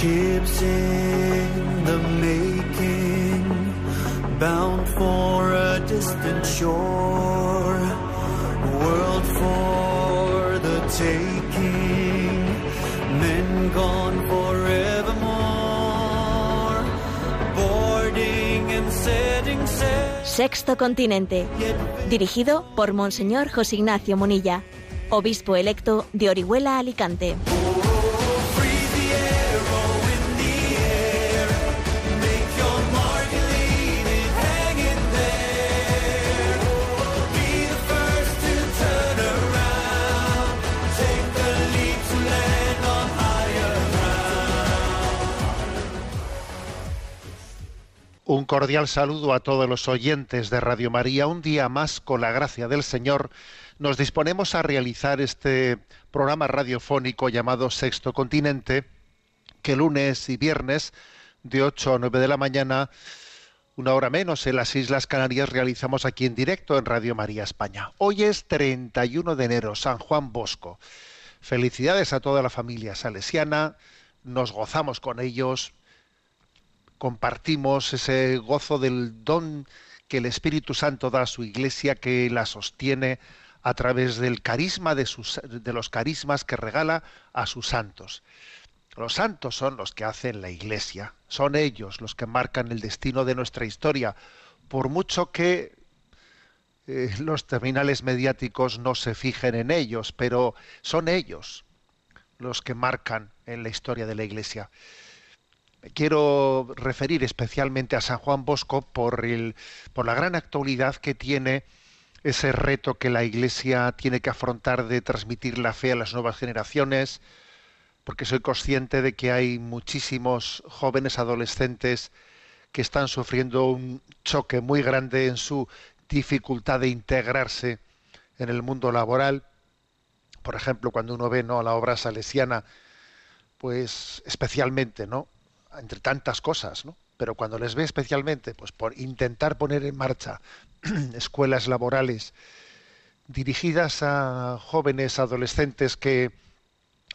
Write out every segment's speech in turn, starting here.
Ships in the making, bound for a distant shore, world for the taking, men gone forevermore, boarding and setting sail. Sexto Continente, dirigido por Monseñor José Ignacio Munilla, obispo electo de Orihuela, Alicante. Un cordial saludo a todos los oyentes de Radio María. Un día más, con la gracia del Señor, nos disponemos a realizar este programa radiofónico llamado Sexto Continente, que lunes y viernes, de 8 a 9 de la mañana, una hora menos en las Islas Canarias, realizamos aquí en directo en Radio María España. Hoy es 31 de enero, San Juan Bosco. Felicidades a toda la familia salesiana, nos gozamos con ellos, compartimos ese gozo del don que el Espíritu Santo da a su iglesia, que la sostiene a través del carisma de, sus, de los carismas que regala a sus santos. Los santos son los que hacen la iglesia, son ellos los que marcan el destino de nuestra historia, por mucho que eh, los terminales mediáticos no se fijen en ellos, pero son ellos los que marcan en la historia de la iglesia. Quiero referir especialmente a San Juan Bosco por la gran actualidad que tiene ese reto que la Iglesia tiene que afrontar de transmitir la fe a las nuevas generaciones, porque soy consciente de que hay muchísimos jóvenes adolescentes que están sufriendo un choque muy grande en su dificultad de integrarse en el mundo laboral. Por ejemplo, cuando uno ve ¿no? la obra salesiana, pues especialmente, ¿no? Entre tantas cosas, ¿no? pero cuando les ve especialmente, pues por intentar poner en marcha escuelas laborales dirigidas a jóvenes adolescentes que,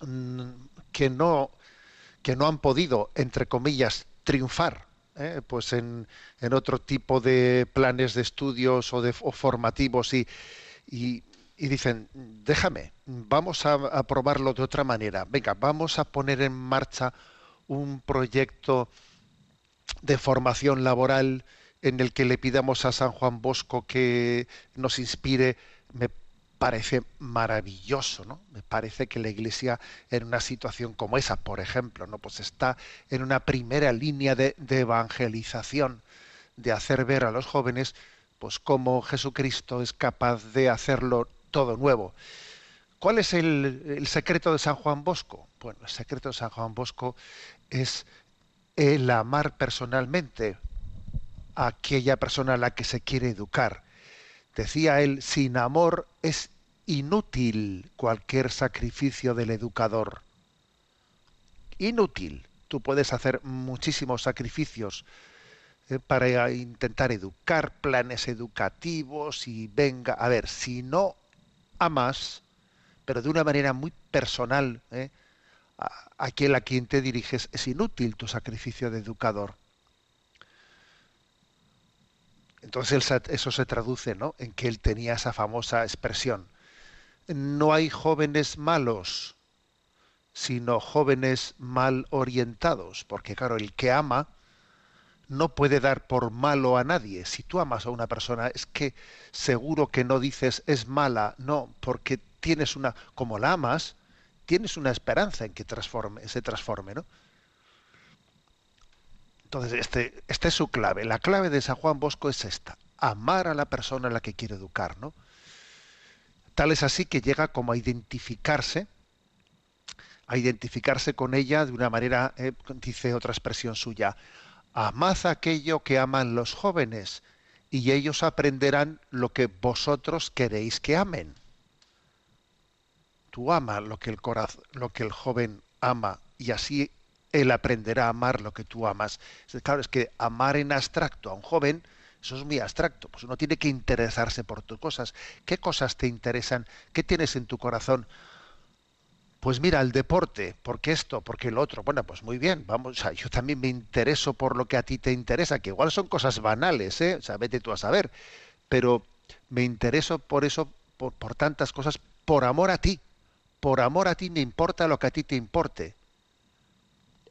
mm, que no que no han podido, entre comillas, triunfar ¿eh? pues en, en, otro tipo de planes de estudios o, de, formativos y, y, y, dicen, déjame, vamos a, a probarlo de otra manera, venga, vamos a poner en marcha un proyecto de formación laboral en el que le pidamos a San Juan Bosco que nos inspire, me parece maravilloso, ¿no? Me parece que la Iglesia en una situación como esa, por ejemplo, ¿no? Pues está en una primera línea de, evangelización, de hacer ver a los jóvenes, pues cómo Jesucristo es capaz de hacerlo todo nuevo. ¿Cuál es el, secreto de San Juan Bosco? Bueno, el secreto de San Juan Bosco es el amar personalmente a aquella persona a la que se quiere educar. Decía él, sin amor es inútil cualquier sacrificio del educador. Inútil. Tú puedes hacer muchísimos sacrificios eh, para intentar educar, planes educativos y venga, a ver, si no amas, pero de una manera muy personal, ¿eh? a aquel a quien te diriges, es inútil tu sacrificio de educador. Entonces eso se traduce ¿no? en que él tenía esa famosa expresión. No hay jóvenes malos, sino jóvenes mal orientados, porque claro, el que ama no puede dar por malo a nadie. Si tú amas a una persona, es que seguro que no dices es mala, no, porque tienes una, como la amas, tienes una esperanza en que transforme, se transforme, ¿no? Entonces, este, esta es su clave. La clave de San Juan Bosco es esta, amar a la persona a la que quiere educar, ¿no? Tal es así que llega como a identificarse, a identificarse con ella de una manera, eh, dice otra expresión suya, amad aquello que aman los jóvenes y ellos aprenderán lo que vosotros queréis que amen. Tú ama lo que el corazón, lo que el joven ama y así él aprenderá a amar lo que tú amas. Claro, es que amar en abstracto a un joven, eso es muy abstracto. Pues uno tiene que interesarse por tus cosas. ¿Qué cosas te interesan? ¿Qué tienes en tu corazón? pues mira, el deporte, porque esto, porque el otro. Bueno, pues muy bien, vamos, yo también me intereso por lo que a ti te interesa, que igual son cosas banales, ¿eh? O vete tú a saber. Pero me intereso por eso, por, por tantas cosas, por amor a ti. Por amor a ti me importa lo que a ti te importe.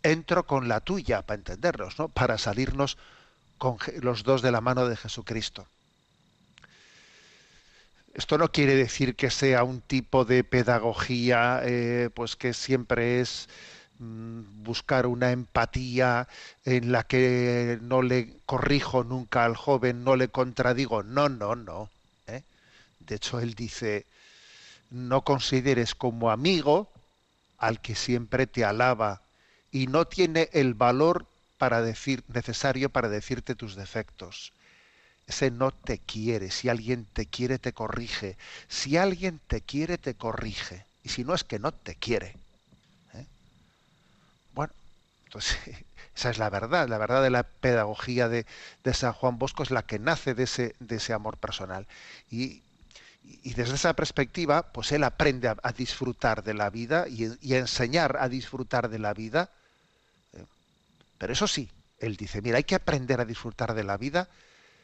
Entro con la tuya, para entendernos, ¿no? Para salirnos con los dos de la mano de Jesucristo. Esto no quiere decir que sea un tipo de pedagogía, eh, pues que siempre es mm, buscar una empatía en la que no le corrijo nunca al joven, no le contradigo. No, no, no. ¿eh? De hecho, él dice, no consideres como amigo al que siempre te alaba y no tiene el valor para decir necesario para decirte tus defectos. Ese no te quiere. Si alguien te quiere, te corrige. Si alguien te quiere, te corrige. Y si no es que no te quiere. ¿eh? Bueno, entonces esa es la verdad. La verdad de la pedagogía de, de San Juan Bosco es la que nace de ese, de ese amor personal. Y, y desde esa perspectiva, pues él aprende a, disfrutar de la vida y, y a enseñar a disfrutar de la vida. ¿eh? Pero eso sí, él dice, mira, hay que aprender a disfrutar de la vida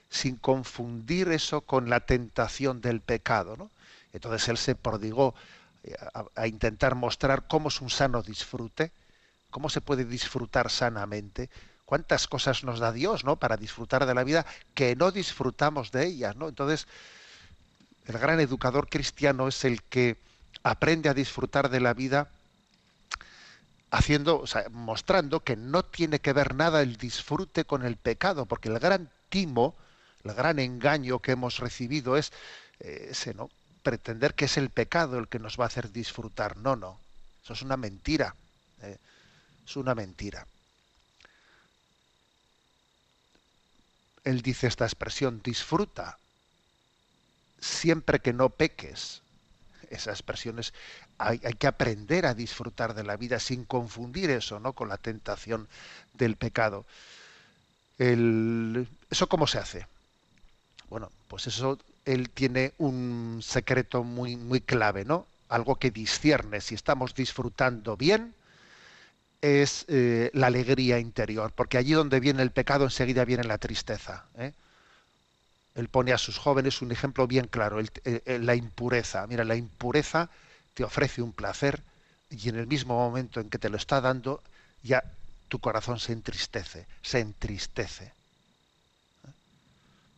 sin confundir eso con la tentación del pecado. ¿no? Entonces él se prodigó eh, a, a intentar mostrar cómo es un sano disfrute, cómo se puede disfrutar sanamente, cuántas cosas nos da Dios ¿no? para disfrutar de la vida que no disfrutamos de ellas. ¿no? Entonces, el gran educador cristiano es el que aprende a disfrutar de la vida haciendo, mostrando que no tiene que ver nada el disfrute con el pecado, porque el gran timo, el gran engaño que hemos recibido es eh, ese, ¿no? Pretender que es el pecado el que nos va a hacer disfrutar. No, no. Eso es una mentira. eh, Es una mentira. Él dice esta expresión, disfruta siempre que no peques. Esa expresión es, hay, hay que aprender a disfrutar de la vida sin confundir eso ¿no? con la tentación del pecado. El- ¿Eso cómo se hace? Bueno, pues eso él tiene un secreto muy, muy clave, ¿no? Algo que discierne si estamos disfrutando bien es eh, la alegría interior, porque allí donde viene el pecado enseguida viene la tristeza. ¿eh? Él pone a sus jóvenes un ejemplo bien claro, el- el- la impureza. Mira, la impureza te ofrece un placer y en el mismo momento en que te lo está dando, ya tu corazón se entristece, se entristece.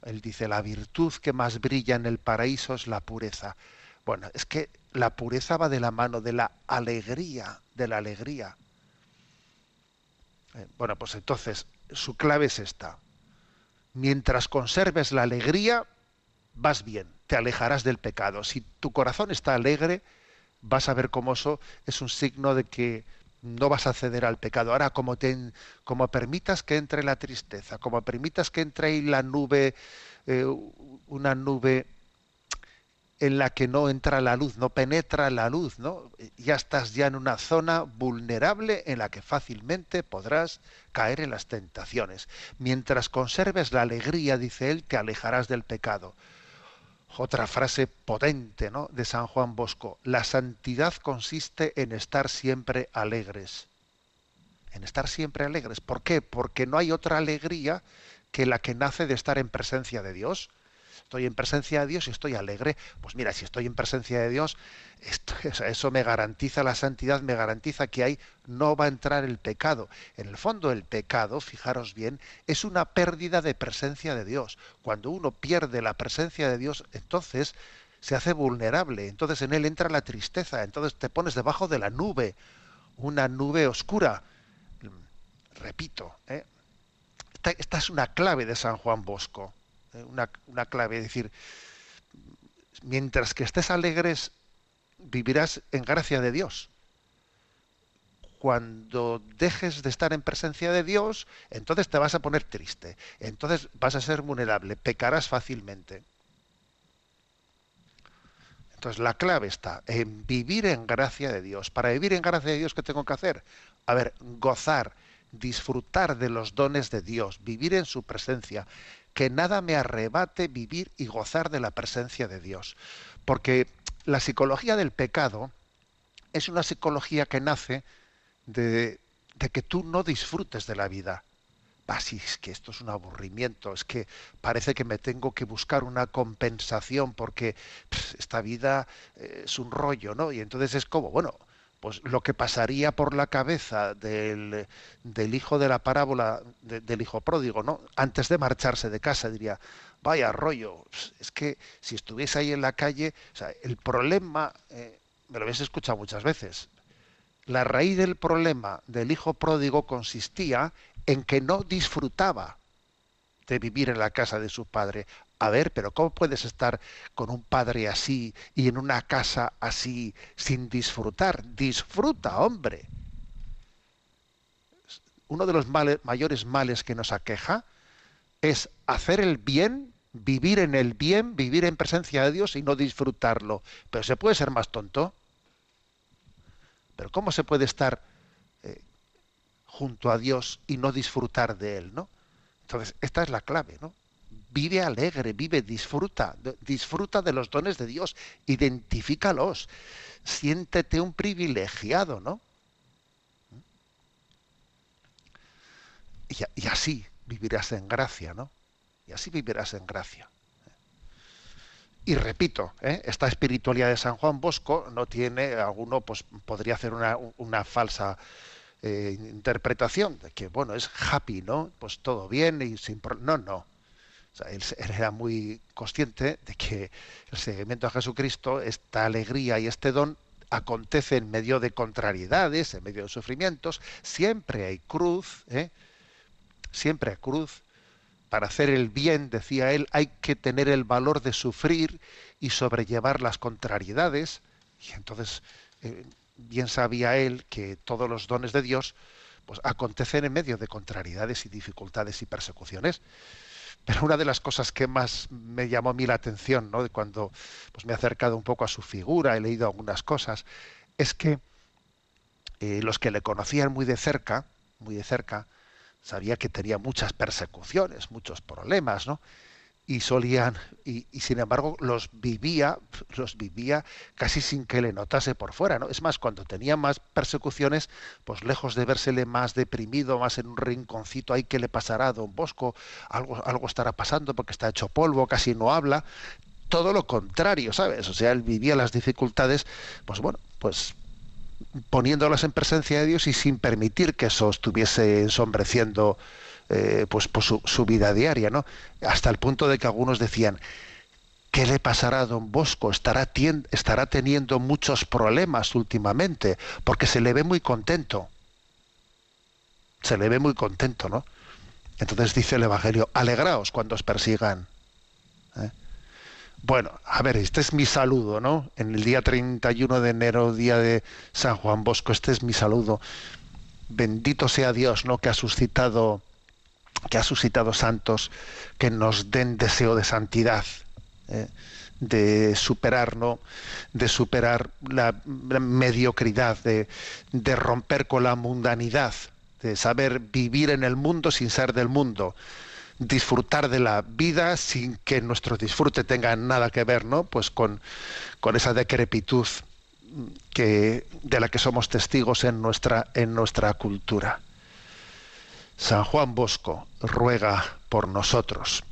Él dice, la virtud que más brilla en el paraíso es la pureza. Bueno, es que la pureza va de la mano de la alegría, de la alegría. Eh, Bueno, pues entonces, su clave es esta. Mientras conserves la alegría, vas bien, te alejarás del pecado. Si tu corazón está alegre, vas a ver cómo eso es un signo de que no vas a ceder al pecado. Ahora, como, como permitas que entre la tristeza, como permitas que entre ahí la nube, eh, una nube en la que no entra la luz, no penetra la luz, ¿no? Ya estás ya en una zona vulnerable en la que fácilmente podrás caer en las tentaciones. Mientras conserves la alegría, dice él, te alejarás del pecado. Otra frase potente, ¿no? de San Juan Bosco, la santidad consiste en estar siempre alegres. En estar siempre alegres. ¿Por qué? Porque no hay otra alegría que la que nace de estar en presencia de Dios estoy en presencia de Dios y estoy alegre, pues mira, si estoy en presencia de Dios, esto, eso me garantiza la santidad, me garantiza que ahí no va a entrar el pecado. En el fondo el pecado, fijaros bien, es una pérdida de presencia de Dios. Cuando uno pierde la presencia de Dios, entonces se hace vulnerable, entonces en él entra la tristeza, entonces te pones debajo de la nube, una nube oscura. Repito, ¿eh? esta es una clave de San Juan Bosco una, una, clave, es decir, mientras que estés alegres, vivirás en gracia de Dios. Cuando dejes de estar en presencia de Dios, entonces te vas a poner triste, entonces vas a ser vulnerable, pecarás fácilmente. Entonces la clave está en vivir en gracia de Dios. Para vivir en gracia de Dios, ¿qué tengo que hacer? A ver, gozar, disfrutar de los dones de Dios, vivir en su presencia, que nada me arrebate vivir y gozar de la presencia de Dios. Porque la psicología del pecado es una psicología que nace de, de que tú no disfrutes de la vida. Ah, es que esto es un aburrimiento, es que parece que me tengo que buscar una compensación porque esta vida eh, es un rollo, ¿no? Y entonces es como, bueno, pues lo que pasaría por la cabeza del, del hijo de la parábola, de- del hijo pródigo, ¿no? Antes de marcharse de casa, diría, vaya rollo, es que si estuviese ahí en la calle, el problema, eh, me lo habéis escuchado muchas veces, la raíz del problema del hijo pródigo consistía en que no disfrutaba de vivir en la casa de su padre. A ver, pero ¿cómo puedes estar con un padre así y en una casa así sin disfrutar? Disfruta, hombre. Uno de los mayores males que nos aqueja es hacer el bien, vivir en el bien, vivir en presencia de Dios y no disfrutarlo. Pero se puede ser más tonto. Pero ¿cómo se puede estar eh, junto a Dios y no disfrutar de Él, ¿no? Entonces, esta es la clave, ¿no? Vive alegre, vive, disfruta, disfruta de los dones de Dios, identifícalos, siéntete un privilegiado, ¿no? Y, así vivirás en gracia, ¿no? Y así vivirás en gracia. Y repito, ¿eh? esta espiritualidad de San Juan Bosco no tiene, alguno pues podría hacer una, falsa eh, interpretación de que, bueno, es happy, ¿no? Pues todo bien y sin No, no. Él era muy consciente de que el seguimiento a Jesucristo, esta alegría y este don acontece en medio de contrariedades, en medio de sufrimientos. Siempre hay cruz, ¿eh? Siempre hay cruz. Para hacer el bien, decía él, hay que tener el valor de sufrir y sobrellevar las contrariedades. Y entonces, eh, bien sabía él que todos los dones de Dios pues, acontecen en medio de contrariedades y dificultades y persecuciones. Pero una de las cosas que más me llamó a mí la atención, ¿no? de cuando pues, me he acercado un poco a su figura, he leído algunas cosas, es que eh, los que le conocían muy de cerca, muy de cerca, sabía que tenía muchas persecuciones, muchos problemas, ¿no? Y solían, y, y sin embargo los vivía, los vivía casi sin que le notase por fuera, ¿no? Es más, cuando tenía más persecuciones, pues lejos de vérsele más deprimido, más en un rinconcito, ahí qué le pasará a don Bosco, algo, algo estará pasando porque está hecho polvo, casi no habla, todo lo contrario, ¿sabes? O sea, él vivía las dificultades, pues bueno, pues poniéndolas en presencia de Dios y sin permitir que eso estuviese ensombreciendo eh, pues, pues su, vida diaria, ¿no? Hasta el punto de que algunos decían, ¿qué le pasará a don Bosco? Estará teniendo muchos problemas últimamente, porque se le ve muy contento. Se le ve muy contento, ¿no? Entonces dice el Evangelio, alegraos cuando os persigan. ¿eh? Bueno, a ver, este es mi saludo, ¿no? En el día 31 de enero, día de San Juan Bosco, este es mi saludo. Bendito sea Dios, ¿no? Que ha suscitado, que ha suscitado santos que nos den deseo de santidad, ¿eh? de superar, ¿no? De superar la, la mediocridad, de, de romper con la mundanidad, de saber vivir en el mundo sin ser del mundo disfrutar de la vida sin que nuestro disfrute tenga nada que ver ¿no? pues con, con esa decrepitud que, de la que somos testigos en nuestra, en nuestra cultura. San Juan Bosco ruega por nosotros.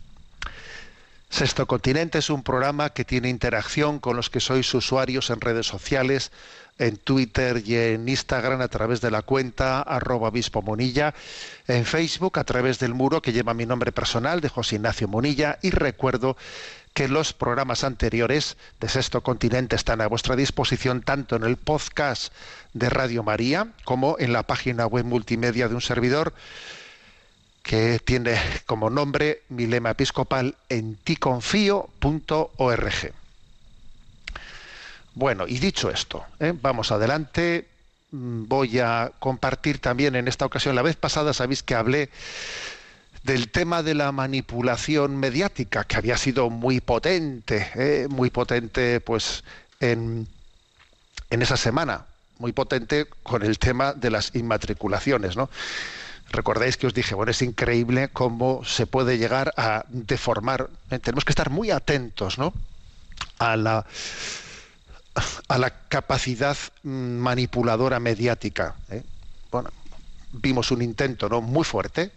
Sexto Continente es un programa que tiene interacción con los que sois usuarios en redes sociales, en Twitter y en Instagram a través de la cuenta arroba obispo Monilla, en Facebook a través del muro que lleva mi nombre personal de José Ignacio Monilla y recuerdo que los programas anteriores de Sexto Continente están a vuestra disposición tanto en el podcast de Radio María como en la página web multimedia de un servidor que tiene como nombre mi lema episcopal en ticonfío.org. Bueno, y dicho esto, ¿eh? vamos adelante. Mm, Voy a compartir también en esta ocasión, la vez pasada sabéis que hablé del tema de la manipulación mediática, que había sido muy potente, ¿eh? muy potente pues en, en esa semana, muy potente con el tema de las inmatriculaciones, ¿no? Recordáis que os dije, bueno, es increíble cómo se puede llegar a deformar. Eh, Tenemos que estar muy atentos, ¿no? A la a la capacidad mm, manipuladora mediática. ¿eh? Bueno, vimos un intento ¿no? muy fuerte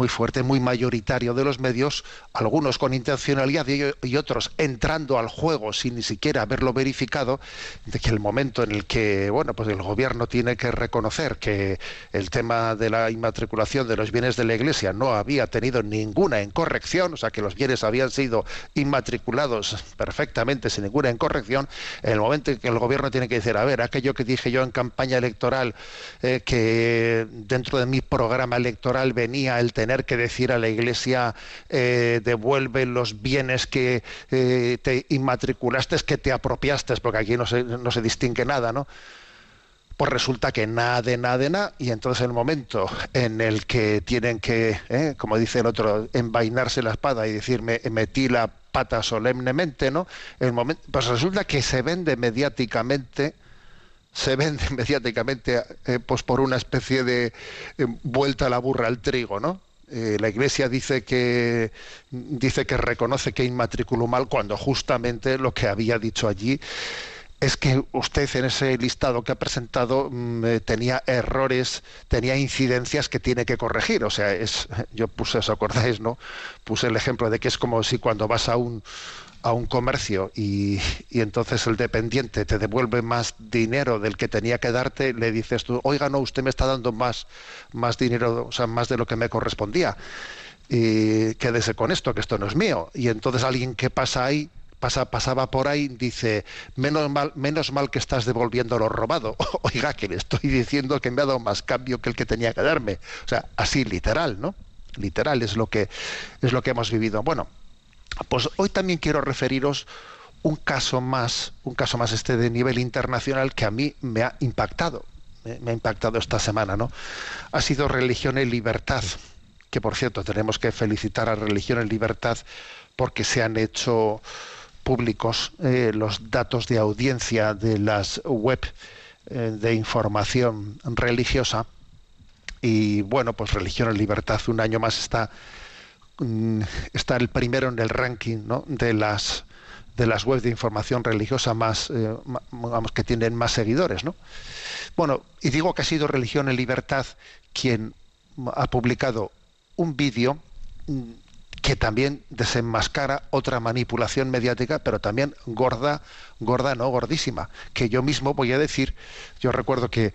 muy fuerte, muy mayoritario de los medios, algunos con intencionalidad y otros entrando al juego sin ni siquiera haberlo verificado, de que el momento en el que, bueno, pues el gobierno tiene que reconocer que el tema de la inmatriculación de los bienes de la Iglesia no había tenido ninguna incorrección, o sea, que los bienes habían sido inmatriculados perfectamente sin ninguna incorrección, en el momento en que el gobierno tiene que decir, a ver, aquello que dije yo en campaña electoral, eh, que dentro de mi programa electoral venía el tener que decir a la Iglesia eh, devuelve los bienes que eh, te inmatriculaste, que te apropiaste, porque aquí no se, no se distingue nada, ¿no? Pues resulta que nada de nada de nada, y entonces el momento en el que tienen que, eh, como dice el otro, envainarse la espada y decirme metí la pata solemnemente, ¿no? El momento, pues resulta que se vende mediáticamente se vende mediáticamente pues por una especie de vuelta a la burra al trigo, ¿no? Eh, la Iglesia dice que dice que reconoce que inmatriculó mal cuando justamente lo que había dicho allí es que usted en ese listado que ha presentado mm, eh, tenía errores, tenía incidencias que tiene que corregir. O sea, es, yo puse, ¿os acordáis, no? Puse el ejemplo de que es como si cuando vas a un, a un comercio y, entonces el dependiente te devuelve más dinero del que tenía que darte, le dices tú, oiga, no, usted me está dando más, más dinero, o sea, más de lo que me correspondía. Y quédese con esto, que esto no es mío. Y entonces alguien que pasa ahí, pasa, pasaba por ahí, dice, menos mal, menos mal que estás devolviendo lo robado. Oiga, que le estoy diciendo que me ha dado más cambio que el que tenía que darme. O sea, así literal, ¿no? Literal es lo que es lo que hemos vivido. Bueno, pues hoy también quiero referiros un caso más, un caso más este de nivel internacional que a mí me ha impactado, me ha impactado esta semana, ¿no? Ha sido Religión y Libertad, que por cierto tenemos que felicitar a Religión y Libertad porque se han hecho públicos eh, los datos de audiencia de las web eh, de información religiosa y bueno, pues Religión y Libertad un año más está está el primero en el ranking de las de las webs de información religiosa más, eh, que tienen más seguidores, ¿no? Bueno, y digo que ha sido Religión en Libertad quien ha publicado un vídeo mm, que también desenmascara otra manipulación mediática, pero también gorda, gorda, no gordísima, que yo mismo voy a decir, yo recuerdo que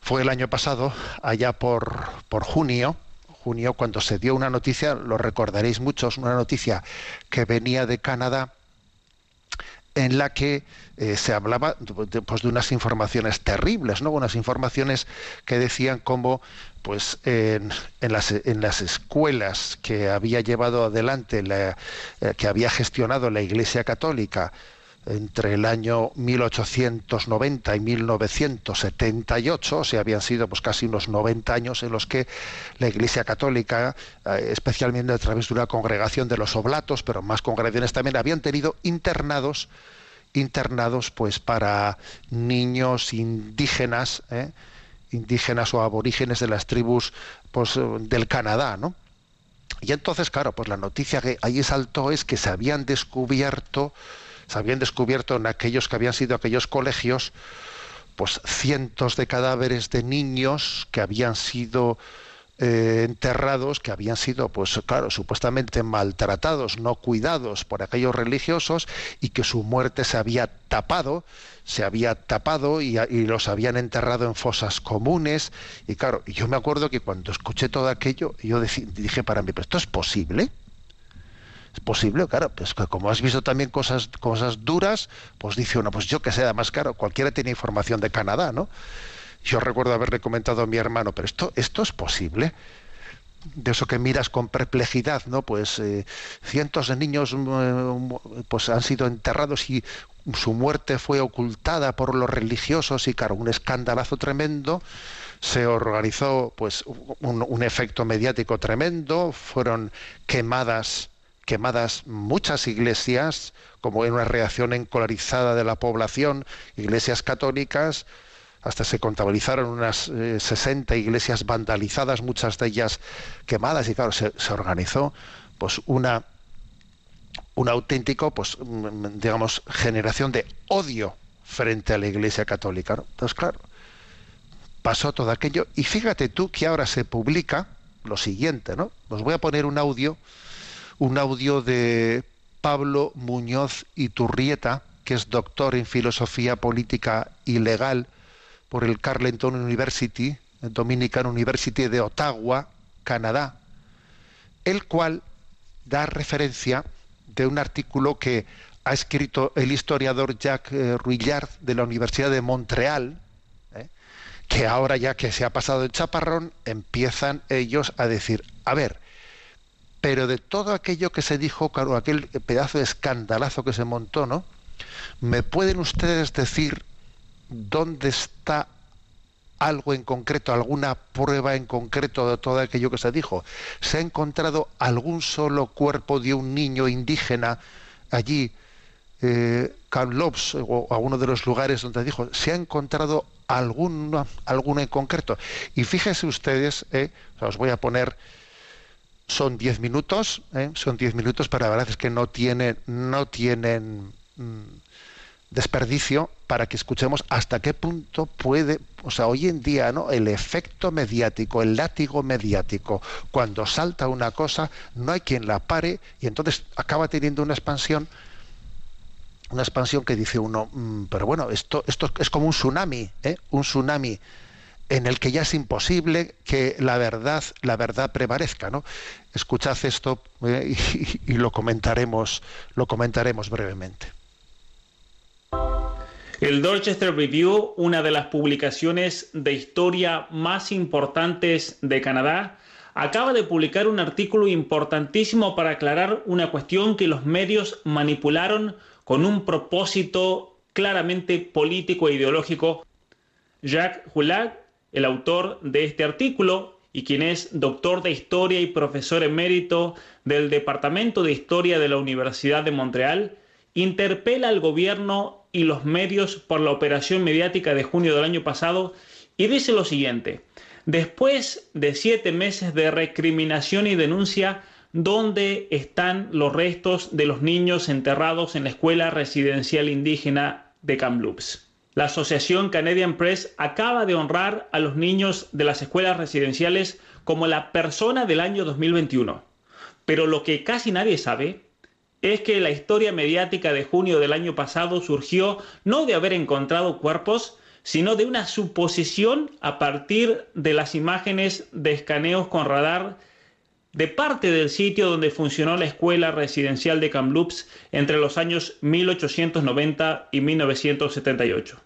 fue el año pasado, allá por, por junio, junio, cuando se dio una noticia, lo recordaréis muchos, una noticia que venía de Canadá en la que eh, se hablaba de, pues, de unas informaciones terribles, ¿no? Unas informaciones que decían cómo pues en, las, en las escuelas que había llevado adelante, la, eh, que había gestionado la Iglesia Católica, entre el año 1890 y 1978, o sea, habían sido pues casi unos 90 años en los que la Iglesia Católica, eh, especialmente a través de una congregación de los oblatos, pero más congregaciones también, habían tenido internados internados pues para niños indígenas, ¿eh? indígenas o aborígenes de las tribus pues, del Canadá, ¿no? Y entonces, claro, pues la noticia que ahí saltó es que se habían descubierto se habían descubierto en aquellos que habían sido aquellos colegios, pues cientos de cadáveres de niños que habían sido eh, enterrados, que habían sido, pues claro, supuestamente maltratados, no cuidados por aquellos religiosos y que su muerte se había tapado, se había tapado y, y los habían enterrado en fosas comunes. Y claro, yo me acuerdo que cuando escuché todo aquello, yo dije para mí, ¿pero esto es posible? Es posible, claro, pues como has visto también cosas, cosas duras, pues dice uno, pues yo que sé, más caro, cualquiera tiene información de Canadá, ¿no? Yo recuerdo haberle comentado a mi hermano, pero esto, esto es posible de eso que miras con perplejidad, ¿no? Pues eh, cientos de niños mm, pues han sido enterrados y su muerte fue ocultada por los religiosos y claro, un escandalazo tremendo. Se organizó pues un efecto mediático tremendo, fueron quemadas quemadas muchas iglesias, como en una reacción encolarizada de la población, iglesias católicas, hasta se contabilizaron unas 60 eh, iglesias vandalizadas, muchas de ellas quemadas, y claro, se, organizó pues una un auténtico, pues, mm, digamos, generación de odio frente a la Iglesia Católica. Entonces, claro, pasó todo aquello. Y fíjate tú que ahora se publica lo siguiente, ¿no? Os voy a poner un audio, un audio de Pablo Muñoz Iturrieta, que es doctor en filosofía política y legal por el Carleton University, Dominican University de Ottawa, Canadá, el cual da referencia de un artículo que ha escrito el historiador Jacques eh, Ruillard de la Universidad de Montreal, ¿eh? que ahora ya que se ha pasado el chaparrón, empiezan ellos a decir, a ver, pero de todo aquello que se dijo, claro, aquel pedazo de escandalazo que se montó, ¿no? ¿Me pueden ustedes decir dónde está algo en concreto, alguna prueba en concreto de todo aquello que se dijo? ¿Se ha encontrado algún solo cuerpo de un niño indígena allí, eh, Kamloops, o alguno de los lugares donde dijo, ¿se ha encontrado alguno, alguno en concreto? Y fíjense ustedes, eh, os voy a poner, son diez minutos, eh, son diez minutos, pero la verdad es que no tienen, no tienen mm, desperdicio para que escuchemos hasta qué punto puede, o sea, hoy en día, ¿no? El efecto mediático, el látigo mediático, cuando salta una cosa, no hay quien la pare y entonces acaba teniendo una expansión, una expansión que dice uno, mm, pero bueno, esto, esto es como un tsunami, ¿eh? un tsunami en el que ya es imposible que la verdad, la verdad prevalezca, ¿no? Escuchad esto eh, y, lo comentaremos, lo comentaremos brevemente. El Dorchester Review, una de las publicaciones de historia más importantes de Canadá, acaba de publicar un artículo importantísimo para aclarar una cuestión que los medios manipularon con un propósito claramente político e ideológico. Jacques Hulag, el autor de este artículo y quien es doctor de historia y profesor emérito del Departamento de Historia de la Universidad de Montreal, interpela al gobierno y los medios por la operación mediática de junio del año pasado y dice lo siguiente, después de siete meses de recriminación y denuncia, ¿dónde están los restos de los niños enterrados en la escuela residencial indígena de Kamloops? La Asociación Canadian Press acaba de honrar a los niños de las escuelas residenciales como la persona del año 2021. Pero lo que casi nadie sabe es que la historia mediática de junio del año pasado surgió no de haber encontrado cuerpos, sino de una suposición a partir de las imágenes de escaneos con radar de parte del sitio donde funcionó la escuela residencial de Kamloops entre los años 1890 y 1978.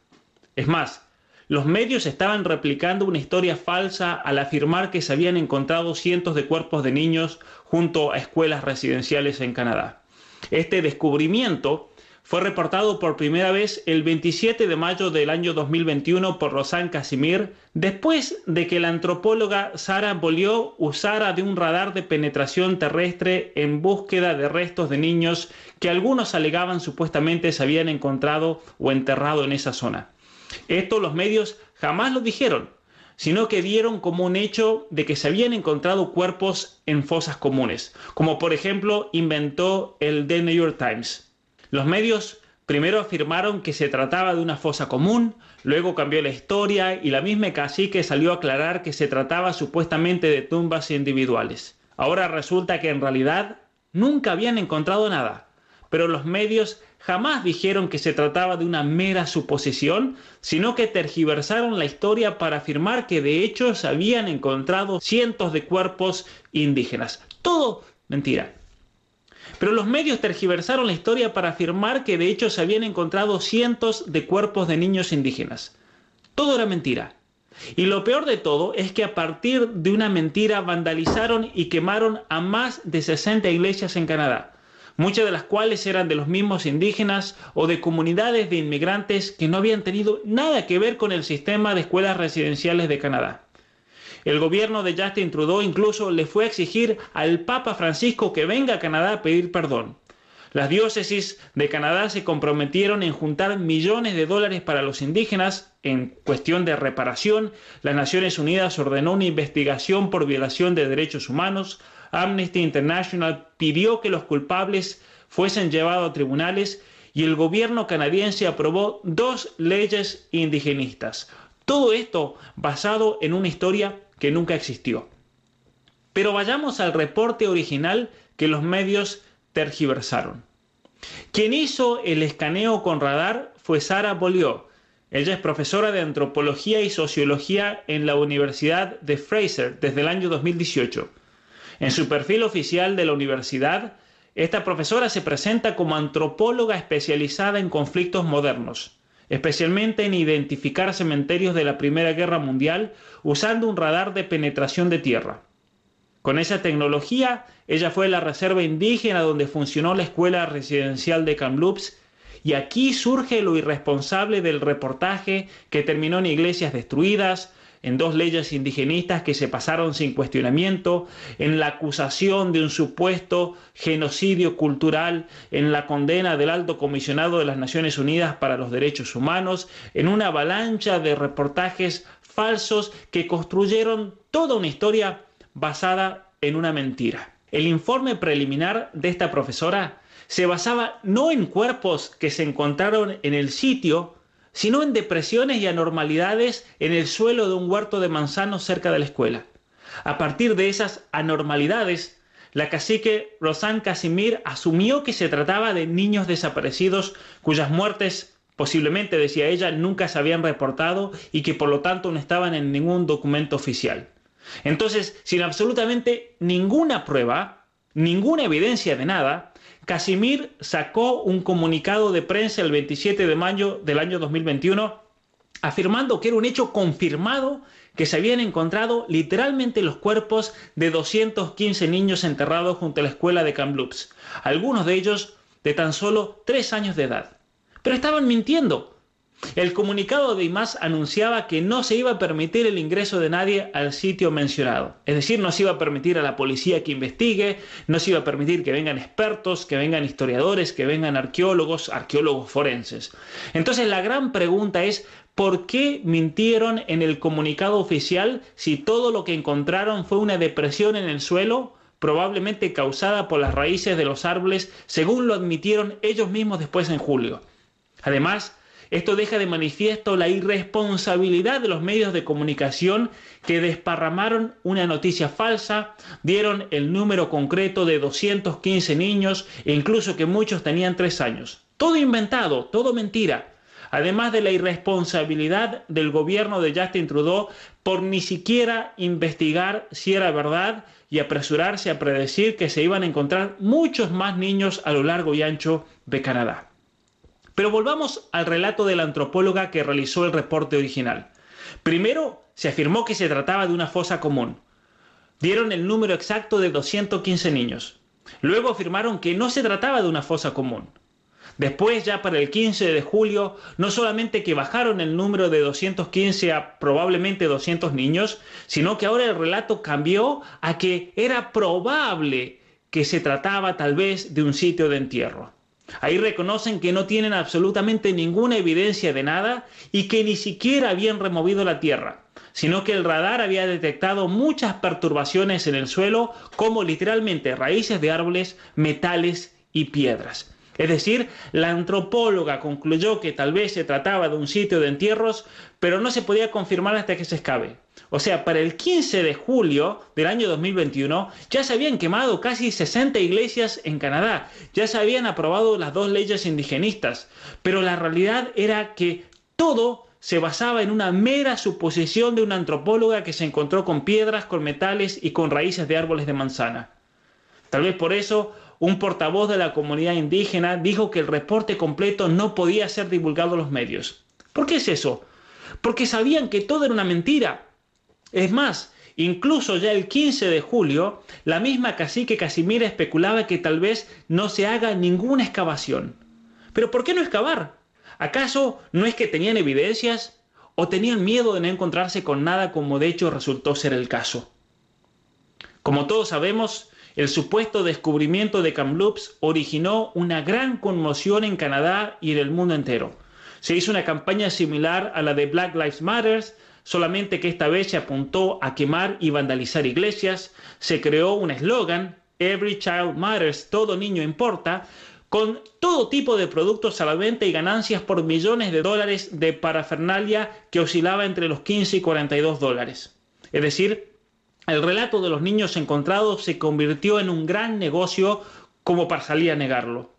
Es más, los medios estaban replicando una historia falsa al afirmar que se habían encontrado cientos de cuerpos de niños junto a escuelas residenciales en Canadá. Este descubrimiento fue reportado por primera vez el 27 de mayo del año 2021 por Rosanne Casimir, después de que la antropóloga Sara Bolliot usara de un radar de penetración terrestre en búsqueda de restos de niños que algunos alegaban supuestamente se habían encontrado o enterrado en esa zona. Esto los medios jamás lo dijeron, sino que dieron como un hecho de que se habían encontrado cuerpos en fosas comunes, como por ejemplo inventó el The New York Times. Los medios primero afirmaron que se trataba de una fosa común, luego cambió la historia y la misma cacique salió a aclarar que se trataba supuestamente de tumbas individuales. Ahora resulta que en realidad nunca habían encontrado nada, pero los medios jamás dijeron que se trataba de una mera suposición, sino que tergiversaron la historia para afirmar que de hecho se habían encontrado cientos de cuerpos indígenas. Todo mentira. Pero los medios tergiversaron la historia para afirmar que de hecho se habían encontrado cientos de cuerpos de niños indígenas. Todo era mentira. Y lo peor de todo es que a partir de una mentira vandalizaron y quemaron a más de 60 iglesias en Canadá muchas de las cuales eran de los mismos indígenas o de comunidades de inmigrantes que no habían tenido nada que ver con el sistema de escuelas residenciales de Canadá. El gobierno de Justin Trudeau incluso le fue a exigir al Papa Francisco que venga a Canadá a pedir perdón. Las diócesis de Canadá se comprometieron en juntar millones de dólares para los indígenas en cuestión de reparación. Las Naciones Unidas ordenó una investigación por violación de derechos humanos. Amnesty International pidió que los culpables fuesen llevados a tribunales y el gobierno canadiense aprobó dos leyes indigenistas. Todo esto basado en una historia que nunca existió. Pero vayamos al reporte original que los medios tergiversaron. Quien hizo el escaneo con radar fue Sara Bolliot. Ella es profesora de antropología y sociología en la Universidad de Fraser desde el año 2018. En su perfil oficial de la universidad, esta profesora se presenta como antropóloga especializada en conflictos modernos, especialmente en identificar cementerios de la Primera Guerra Mundial usando un radar de penetración de tierra. Con esa tecnología, ella fue a la reserva indígena donde funcionó la escuela residencial de Kamloops y aquí surge lo irresponsable del reportaje que terminó en iglesias destruidas, en dos leyes indigenistas que se pasaron sin cuestionamiento, en la acusación de un supuesto genocidio cultural, en la condena del alto comisionado de las Naciones Unidas para los Derechos Humanos, en una avalancha de reportajes falsos que construyeron toda una historia basada en una mentira. El informe preliminar de esta profesora se basaba no en cuerpos que se encontraron en el sitio, sino en depresiones y anormalidades en el suelo de un huerto de manzanos cerca de la escuela. A partir de esas anormalidades, la cacique Rosanne Casimir asumió que se trataba de niños desaparecidos cuyas muertes posiblemente, decía ella, nunca se habían reportado y que por lo tanto no estaban en ningún documento oficial. Entonces, sin absolutamente ninguna prueba, ninguna evidencia de nada, Casimir sacó un comunicado de prensa el 27 de mayo del año 2021 afirmando que era un hecho confirmado que se habían encontrado literalmente los cuerpos de 215 niños enterrados junto a la escuela de Kamloops, algunos de ellos de tan solo tres años de edad. Pero estaban mintiendo, el comunicado de IMAS anunciaba que no se iba a permitir el ingreso de nadie al sitio mencionado. Es decir, no se iba a permitir a la policía que investigue, no se iba a permitir que vengan expertos, que vengan historiadores, que vengan arqueólogos, arqueólogos forenses. Entonces la gran pregunta es, ¿por qué mintieron en el comunicado oficial si todo lo que encontraron fue una depresión en el suelo? probablemente causada por las raíces de los árboles, según lo admitieron ellos mismos después en julio. Además, esto deja de manifiesto la irresponsabilidad de los medios de comunicación que desparramaron una noticia falsa, dieron el número concreto de 215 niños e incluso que muchos tenían tres años. Todo inventado, todo mentira. Además de la irresponsabilidad del gobierno de Justin Trudeau por ni siquiera investigar si era verdad y apresurarse a predecir que se iban a encontrar muchos más niños a lo largo y ancho de Canadá. Pero volvamos al relato de la antropóloga que realizó el reporte original. Primero, se afirmó que se trataba de una fosa común. Dieron el número exacto de 215 niños. Luego afirmaron que no se trataba de una fosa común. Después, ya para el 15 de julio, no solamente que bajaron el número de 215 a probablemente 200 niños, sino que ahora el relato cambió a que era probable que se trataba tal vez de un sitio de entierro. Ahí reconocen que no tienen absolutamente ninguna evidencia de nada y que ni siquiera habían removido la tierra, sino que el radar había detectado muchas perturbaciones en el suelo, como literalmente raíces de árboles, metales y piedras. Es decir, la antropóloga concluyó que tal vez se trataba de un sitio de entierros, pero no se podía confirmar hasta que se escabe. O sea, para el 15 de julio del año 2021 ya se habían quemado casi 60 iglesias en Canadá, ya se habían aprobado las dos leyes indigenistas, pero la realidad era que todo se basaba en una mera suposición de una antropóloga que se encontró con piedras, con metales y con raíces de árboles de manzana. Tal vez por eso un portavoz de la comunidad indígena dijo que el reporte completo no podía ser divulgado a los medios. ¿Por qué es eso? Porque sabían que todo era una mentira, es más, incluso ya el 15 de julio, la misma cacique Casimira especulaba que tal vez no se haga ninguna excavación. Pero ¿por qué no excavar? ¿Acaso no es que tenían evidencias o tenían miedo de no encontrarse con nada como de hecho resultó ser el caso? Como todos sabemos, el supuesto descubrimiento de Kamloops originó una gran conmoción en Canadá y en el mundo entero. Se hizo una campaña similar a la de Black Lives Matter, solamente que esta vez se apuntó a quemar y vandalizar iglesias, se creó un eslogan, Every Child Matters, todo niño importa, con todo tipo de productos a la venta y ganancias por millones de dólares de parafernalia que oscilaba entre los 15 y 42 dólares. Es decir, el relato de los niños encontrados se convirtió en un gran negocio como para salir a negarlo.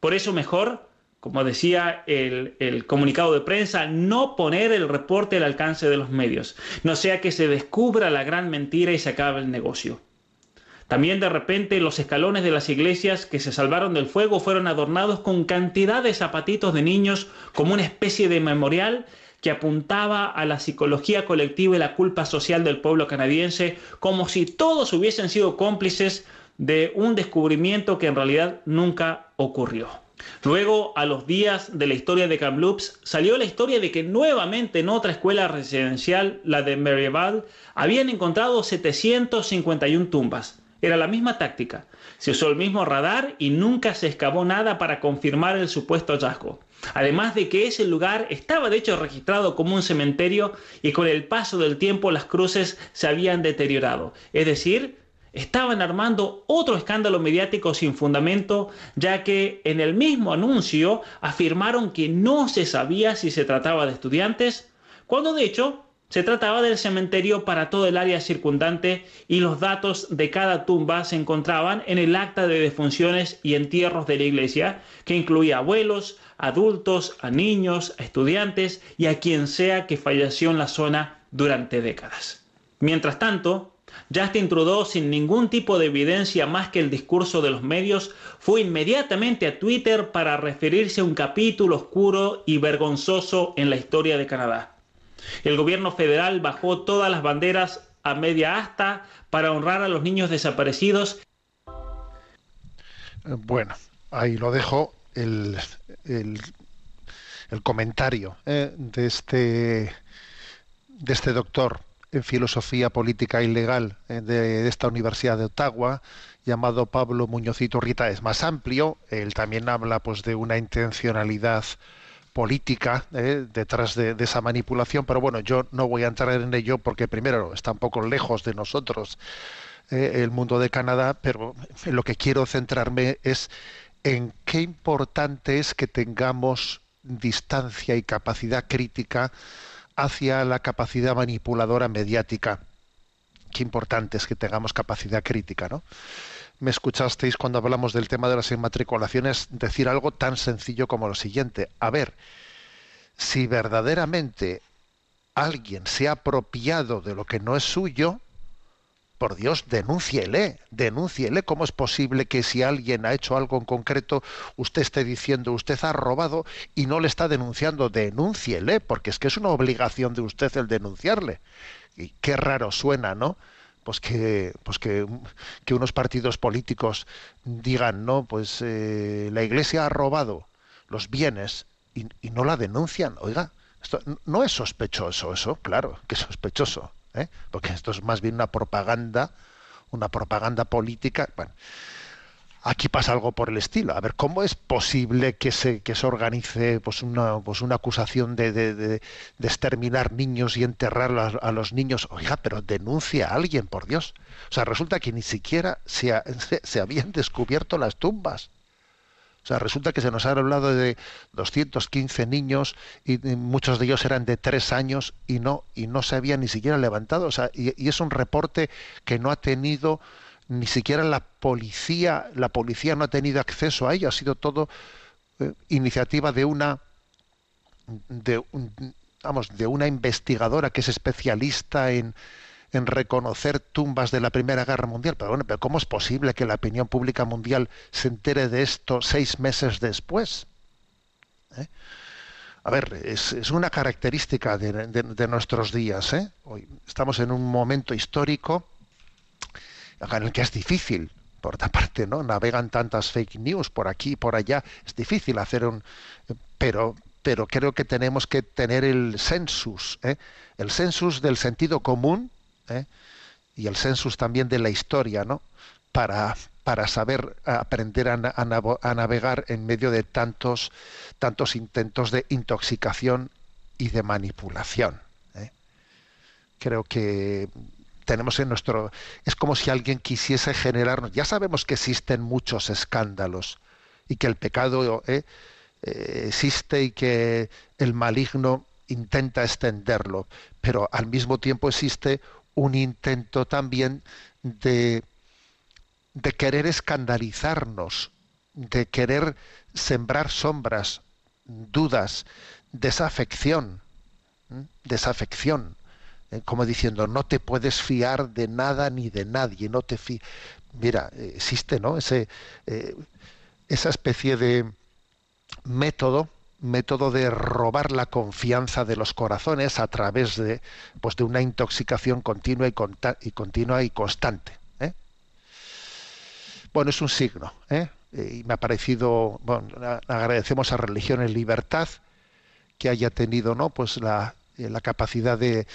Por eso mejor, como decía el, comunicado de prensa, no poner el reporte al alcance de los medios, no sea que se descubra la gran mentira y se acabe el negocio. También de repente los escalones de las iglesias que se salvaron del fuego fueron adornados con cantidad de zapatitos de niños como una especie de memorial que apuntaba a la psicología colectiva y la culpa social del pueblo canadiense, como si todos hubiesen sido cómplices de un descubrimiento que en realidad nunca ocurrió. Luego, a los días de la historia de Kamloops, salió la historia de que nuevamente en otra escuela residencial, la de Merivale, habían encontrado 751 tumbas. Era la misma táctica. Se usó el mismo radar y nunca se excavó nada para confirmar el supuesto hallazgo. Además de que ese lugar estaba de hecho registrado como un cementerio y con el paso del tiempo las cruces se habían deteriorado. Es decir, estaban armando otro escándalo mediático sin fundamento, ya que en el mismo anuncio afirmaron que no se sabía si se trataba de estudiantes, cuando de hecho se trataba del cementerio para todo el área circundante y los datos de cada tumba se encontraban en el acta de defunciones y entierros de la iglesia, que incluía abuelos, adultos, a niños, a estudiantes y a quien sea que falleció en la zona durante décadas. Mientras tanto, Justin Trudeau, sin ningún tipo de evidencia más que el discurso de los medios, fue inmediatamente a Twitter para referirse a un capítulo oscuro y vergonzoso en la historia de Canadá. El gobierno federal bajó todas las banderas a media asta para honrar a los niños desaparecidos. Bueno, ahí lo dejo el, el, comentario eh, de este de este doctor en filosofía política y legal eh, de, de, esta Universidad de Ottawa llamado Pablo Muñozito Rita es más amplio él también habla pues de una intencionalidad política eh, detrás de, esa manipulación, pero bueno, yo no voy a entrar en ello porque primero está un poco lejos de nosotros eh, el mundo de Canadá, pero lo que quiero centrarme es en qué importante es que tengamos distancia y capacidad crítica hacia la capacidad manipuladora mediática. Qué importante es que tengamos capacidad crítica, ¿no? Me escuchasteis cuando hablamos del tema de las inmatriculaciones decir algo tan sencillo como lo siguiente. A ver, si verdaderamente alguien se ha apropiado de lo que no es suyo, por Dios, denúnciele, denúnciele. ¿Cómo es posible que si alguien ha hecho algo en concreto, usted esté diciendo usted ha robado y no le está denunciando? Denúnciele, porque es que es una obligación de usted el denunciarle. Y qué raro suena, ¿no? Pues que pues que, que, unos partidos políticos digan no pues eh, la iglesia ha robado los bienes y, y, no la denuncian oiga esto no es sospechoso eso claro que es sospechoso ¿eh? porque esto es más bien una propaganda una propaganda política bueno aquí pasa algo por el estilo. A ver, ¿cómo es posible que se, que se organice pues una, pues una acusación de, de, de, exterminar niños y enterrar a, los niños? Oiga, pero denuncia a alguien, por Dios. O sea, resulta que ni siquiera se, se, se habían descubierto las tumbas. O sea, resulta que se nos ha hablado de 215 niños y muchos de ellos eran de tres años y no y no se habían ni siquiera levantado. O sea, y es un reporte que no ha tenido ni siquiera la policía, la policía no ha tenido acceso a ello, ha sido todo eh, iniciativa de una de un, vamos, de una investigadora que es especialista en, en reconocer tumbas de la Primera Guerra Mundial. Pero bueno, pero ¿cómo es posible que la opinión pública mundial se entere de esto seis meses después? ¿Eh? A ver, es, es, una característica de, de, nuestros días. ¿eh? Hoy estamos en un momento histórico en el que es difícil, por otra parte, ¿no? Navegan tantas fake news por aquí y por allá, es difícil hacer un... Pero, pero creo que tenemos que tener el census, ¿eh? el census del sentido común ¿eh? y el census también de la historia, ¿no? Para, para saber aprender a, navegar en medio de tantos, tantos intentos de intoxicación y de manipulación. ¿eh? Creo que tenemos en nuestro es como si alguien quisiese generarnos ya sabemos que existen muchos escándalos y que el pecado eh, eh, existe y que el maligno intenta extenderlo, pero al mismo tiempo existe un intento también de, de querer escandalizarnos, de querer sembrar sombras, dudas, desafección, desafección. Como diciendo no te puedes fiar de nada ni de nadie, no te fi mira existe no ese eh, esa especie de método método de robar la confianza de los corazones a través de pues de una intoxicación continua y, y continua y constante ¿eh? bueno es un signo y me ha parecido bueno agradecemos a religión en libertad que haya tenido no pues la eh, la capacidad de,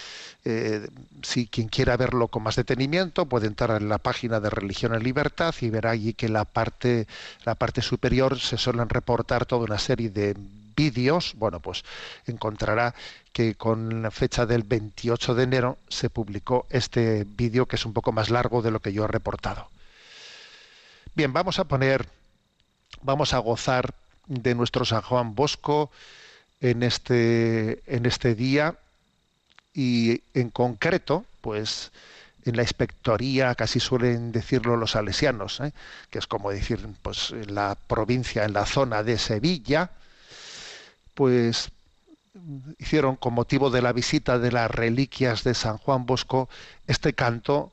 eh, si quien quiera verlo con más detenimiento, puede entrar en la página de Religión en Libertad y verá allí que la parte, la parte superior se suelen reportar toda una serie de vídeos. Bueno, pues encontrará que con la fecha del 28 de enero se publicó este vídeo que es un poco más largo de lo que yo he reportado. Bien, vamos a poner, vamos a gozar de nuestro San Juan Bosco en este, en este día y en concreto, pues en la inspectoría, casi suelen decirlo los salesianos, ¿eh? que es como decir, pues en la provincia, en la zona de Sevilla, pues hicieron con motivo de la visita de las reliquias de San Juan Bosco este canto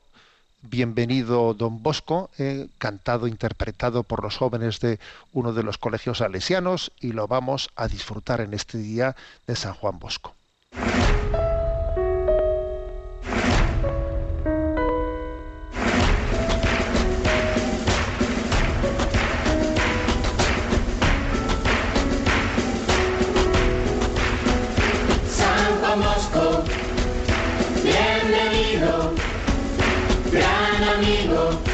Bienvenido Don Bosco, eh, cantado, interpretado por los jóvenes de uno de los colegios salesianos y lo vamos a disfrutar en este día de San Juan Bosco. gran amigo.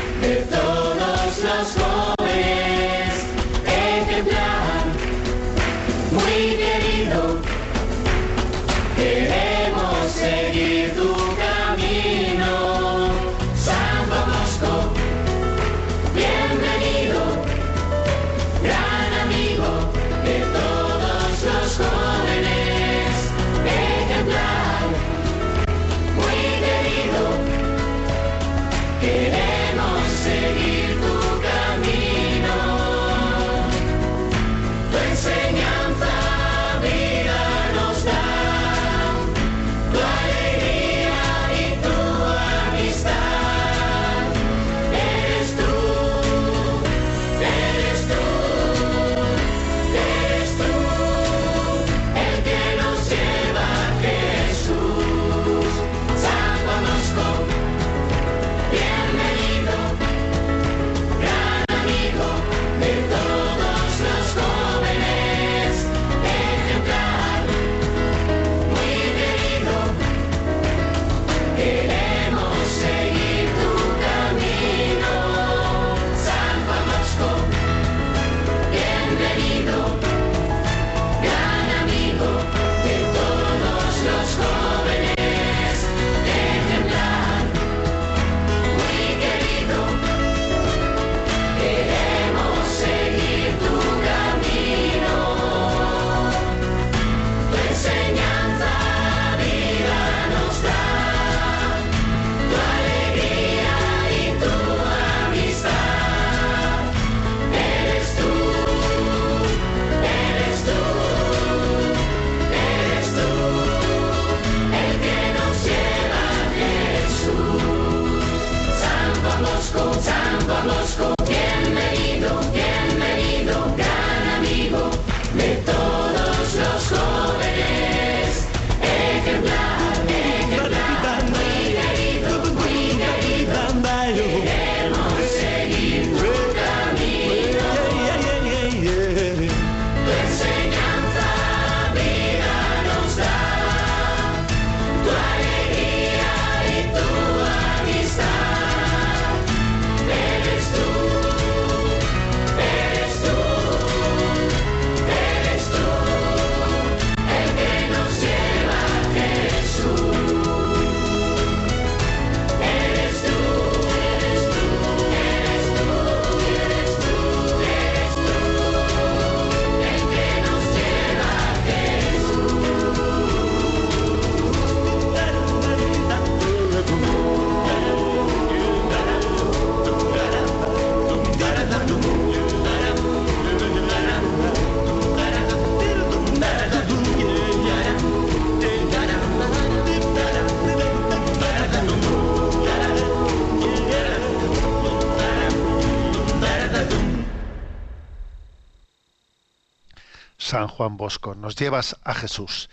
Juan Bosco, nos llevas a Jesús.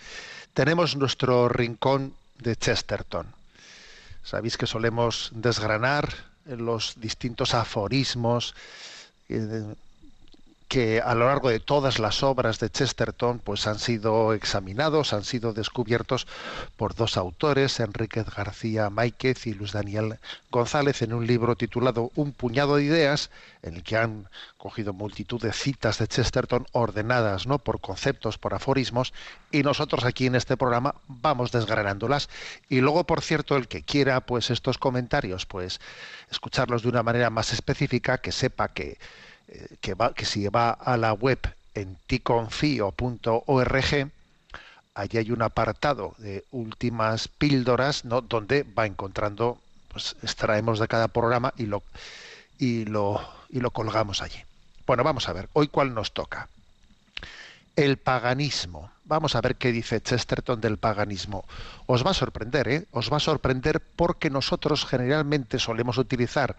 Tenemos nuestro rincón de Chesterton. Sabéis que solemos desgranar los distintos aforismos eh, que a lo largo de todas las obras de Chesterton pues han sido examinados, han sido descubiertos por dos autores, Enrique García Máiquez y Luis Daniel González, en un libro titulado Un puñado de ideas, en el que han cogido multitud de citas de Chesterton ordenadas ¿no? por conceptos, por aforismos, y nosotros aquí en este programa vamos desgranándolas. Y luego, por cierto, el que quiera pues estos comentarios, pues escucharlos de una manera más específica, que sepa que que, va, que si va a la web en ticonfio.org, allí hay un apartado de últimas píldoras, ¿no? donde va encontrando, pues extraemos de cada programa y lo, y lo, y lo colgamos allí. Bueno, vamos a ver, hoy cuál nos toca. El paganismo. Vamos a ver qué dice Chesterton del paganismo. Os va a sorprender, ¿eh? Os va a sorprender porque nosotros generalmente solemos utilizar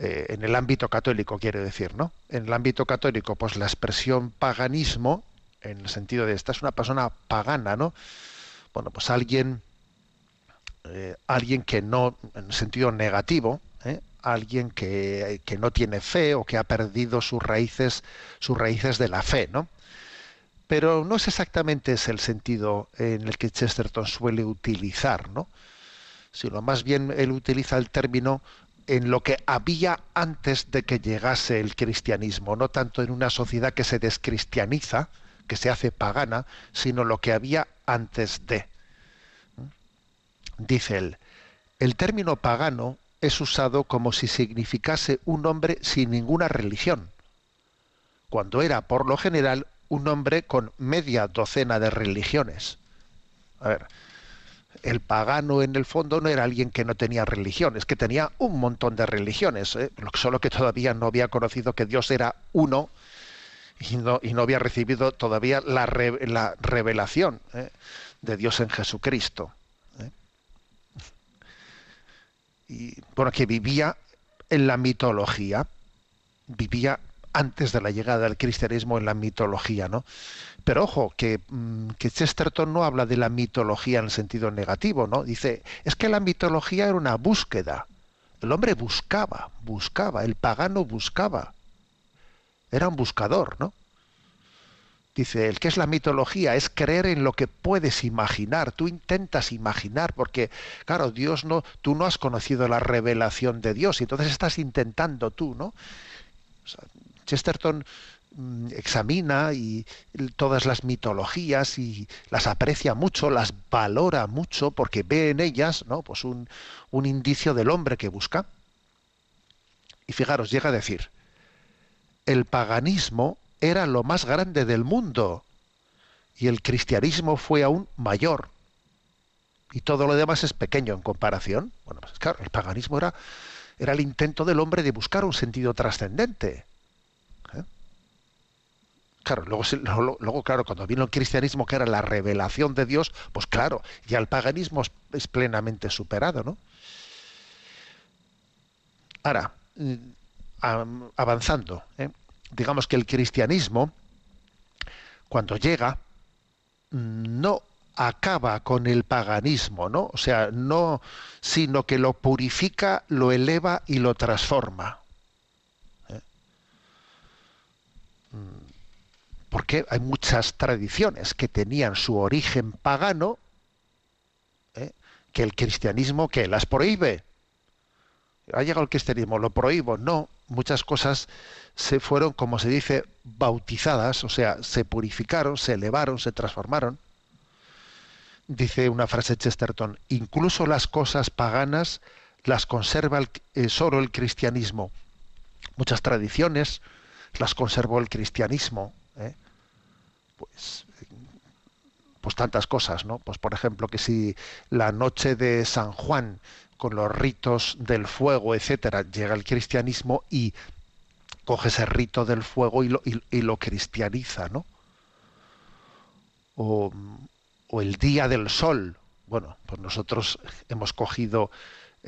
eh, en el ámbito católico, quiero decir, ¿no? En el ámbito católico, pues la expresión paganismo, en el sentido de esta es una persona pagana, ¿no? Bueno, pues alguien, eh, alguien que no, en sentido negativo, ¿eh? alguien que, que, no tiene fe o que ha perdido sus raíces, sus raíces de la fe, ¿no? Pero no es exactamente ese el sentido en el que Chesterton suele utilizar, ¿no? Sino más bien él utiliza el término en lo que había antes de que llegase el cristianismo, no tanto en una sociedad que se descristianiza, que se hace pagana, sino lo que había antes de. Dice él, el término pagano es usado como si significase un hombre sin ninguna religión, cuando era por lo general un hombre con media docena de religiones. A ver, el pagano en el fondo no era alguien que no tenía religión, es que tenía un montón de religiones, ¿eh? solo que todavía no había conocido que Dios era uno y no, había recibido todavía la revelación ¿eh? de Dios en Jesucristo. ¿eh? Y bueno, que vivía en la mitología, vivía antes de la llegada del cristianismo en la mitología, ¿no? Pero ojo, que, mm, que, Chesterton no habla de la mitología en el sentido negativo, ¿no? Dice, es que la mitología era una búsqueda. El hombre buscaba, buscaba, el pagano buscaba. Era un buscador, ¿no? Dice, el que es la mitología es creer en lo que puedes imaginar. Tú intentas imaginar, porque, claro, Dios no, tú no has conocido la revelación de Dios, y entonces estás intentando tú, ¿no? Chesterton examina y todas las mitologías y las aprecia mucho, las valora mucho porque ve en ellas ¿no? pues un, un indicio del hombre que busca. Y fijaros, llega a decir, el paganismo era lo más grande del mundo y el cristianismo fue aún mayor. Y todo lo demás es pequeño en comparación. Bueno, pues claro, el paganismo era, era el intento del hombre de buscar un sentido trascendente Claro, luego, luego, claro, cuando vino el cristianismo, que era la revelación de Dios, pues claro, ya el paganismo es, plenamente superado, ¿no? Ahora, avanzando, ¿eh? digamos que el cristianismo, cuando llega, no acaba con el paganismo, ¿no? O sea, no, sino que lo purifica, lo eleva y lo transforma. ¿eh? Porque hay muchas tradiciones que tenían su origen pagano, ¿eh? que el cristianismo que las prohíbe. Ha llegado el cristianismo, lo prohíbo. No, muchas cosas se fueron, como se dice, bautizadas, o sea, se purificaron, se elevaron, se transformaron. Dice una frase Chesterton, incluso las cosas paganas las conserva el, eh, solo el cristianismo. Muchas tradiciones las conservó el cristianismo ¿eh? pues pues tantas cosas, ¿no? Pues por ejemplo que si la noche de San Juan con los ritos del fuego, etcétera, llega el cristianismo y coge ese rito del fuego y lo, y, lo cristianiza, ¿no? O, o, el día del sol. Bueno, pues nosotros hemos cogido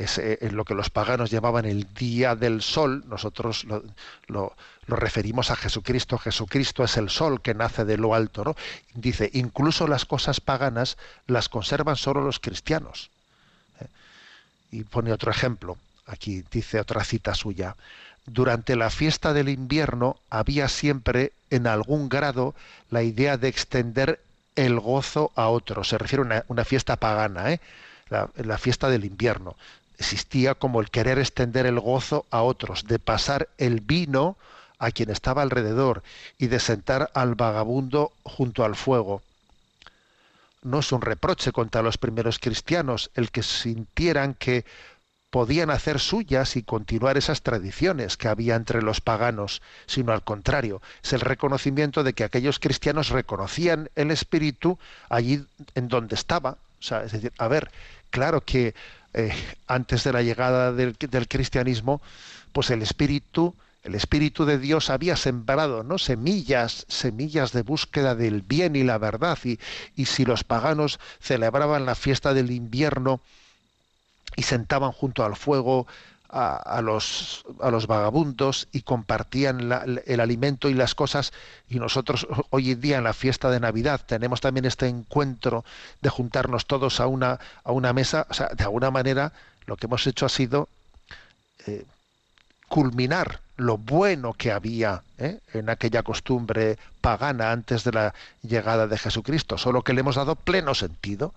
es eh, lo que los paganos llamaban el día del sol, nosotros lo, lo- referimos a Jesucristo. Jesucristo es el sol que nace de lo alto. ¿no? Dice, incluso las cosas paganas las conservan solo los cristianos. ¿eh? Y pone otro ejemplo. Aquí dice otra cita suya. Durante la fiesta del invierno había siempre en algún grado la idea de extender el gozo a otros. Se refiere a una, fiesta pagana, ¿eh? la fiesta del invierno. Existía como el querer extender el gozo a otros, de pasar el vino a quien estaba alrededor y de sentar al vagabundo junto al fuego. No es un reproche contra los primeros cristianos el que sintieran que podían hacer suyas y continuar esas tradiciones que había entre los paganos, sino al contrario, es el reconocimiento de que aquellos cristianos reconocían el espíritu allí en donde estaba. O sea, es decir, a ver, claro que eh, antes de la llegada del, cristianismo, pues el espíritu, el espíritu de Dios había sembrado, ¿no? Semillas, semillas de búsqueda del bien y la verdad. Y si los paganos celebraban la fiesta del invierno, y sentaban junto al fuego a, los, a los vagabundos y compartían la- el alimento y las cosas y nosotros hoy en día en la fiesta de Navidad tenemos también este encuentro de juntarnos todos a una, a una mesa, o sea, de alguna manera lo que hemos hecho ha sido eh, culminar lo bueno que había ¿eh? en aquella costumbre pagana antes de la llegada de Jesucristo, solo que le hemos dado pleno sentido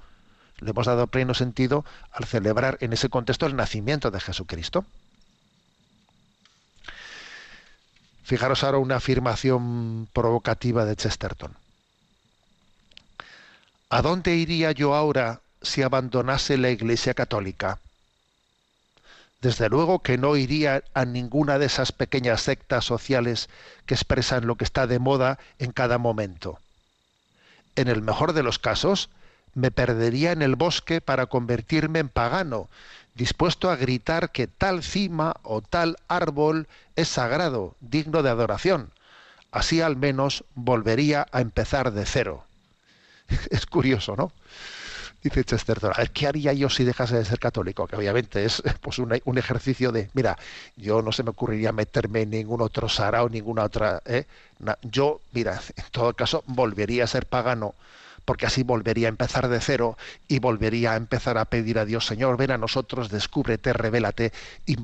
le hemos dado pleno sentido al celebrar en ese contexto el nacimiento de Jesucristo. Fijaros ahora una afirmación provocativa de Chesterton. ¿A dónde iría yo ahora si abandonase la Iglesia Católica? Desde luego que no iría a ninguna de esas pequeñas sectas sociales que expresan lo que está de moda en cada momento. En el mejor de los casos, me perdería en el bosque para convertirme en pagano, dispuesto a gritar que tal cima o tal árbol es sagrado, digno de adoración. Así al menos volvería a empezar de cero. Es curioso, ¿no? Dice Chesterton, a ver, ¿qué haría yo si dejase de ser católico? Que obviamente es pues un, un ejercicio de, mira, yo no se me ocurriría meterme en ningún otro sarao, ninguna otra... ¿eh? Yo, mira, en todo caso, volvería a ser pagano porque así volvería a empezar de cero y volvería a empezar a pedir a Dios, Señor, ven a nosotros, descúbrete, revélate, y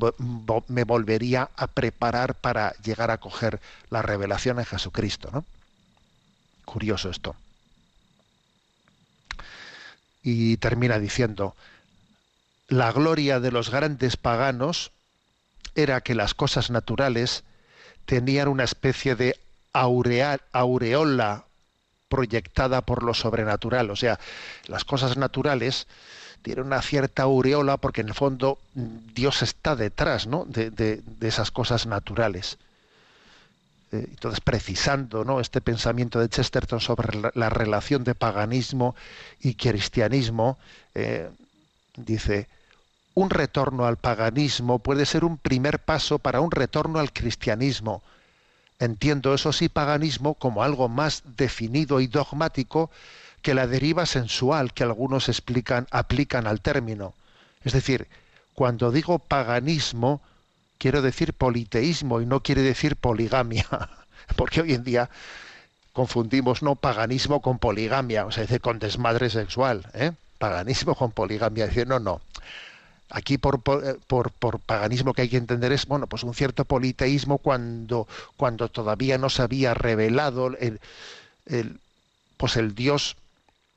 me volvería a preparar para llegar a coger la revelación en Jesucristo, ¿no? Curioso esto. Y termina diciendo, la gloria de los grandes paganos era que las cosas naturales tenían una especie de aureola proyectada por lo sobrenatural. O sea, las cosas naturales tienen una cierta aureola porque en el fondo Dios está detrás ¿no? de, esas cosas naturales. Eh, entonces, precisando ¿no? este pensamiento de Chesterton sobre la, la relación de paganismo y cristianismo, eh, dice, un retorno al paganismo puede ser un primer paso para un retorno al cristianismo. Entiendo eso sí paganismo como algo más definido y dogmático que la deriva sensual que algunos explican, aplican al término. Es decir, cuando digo paganismo, quiero decir politeísmo y no quiere decir poligamia, porque hoy en día confundimos no paganismo con poligamia, o sea, con desmadre sexual, ¿eh? paganismo con poligamia, decir, no, no. Aquí eh, por- paganismo que hay que entender es bueno pues un cierto politeísmo cuando, cuando todavía no se había revelado el, pues el Dios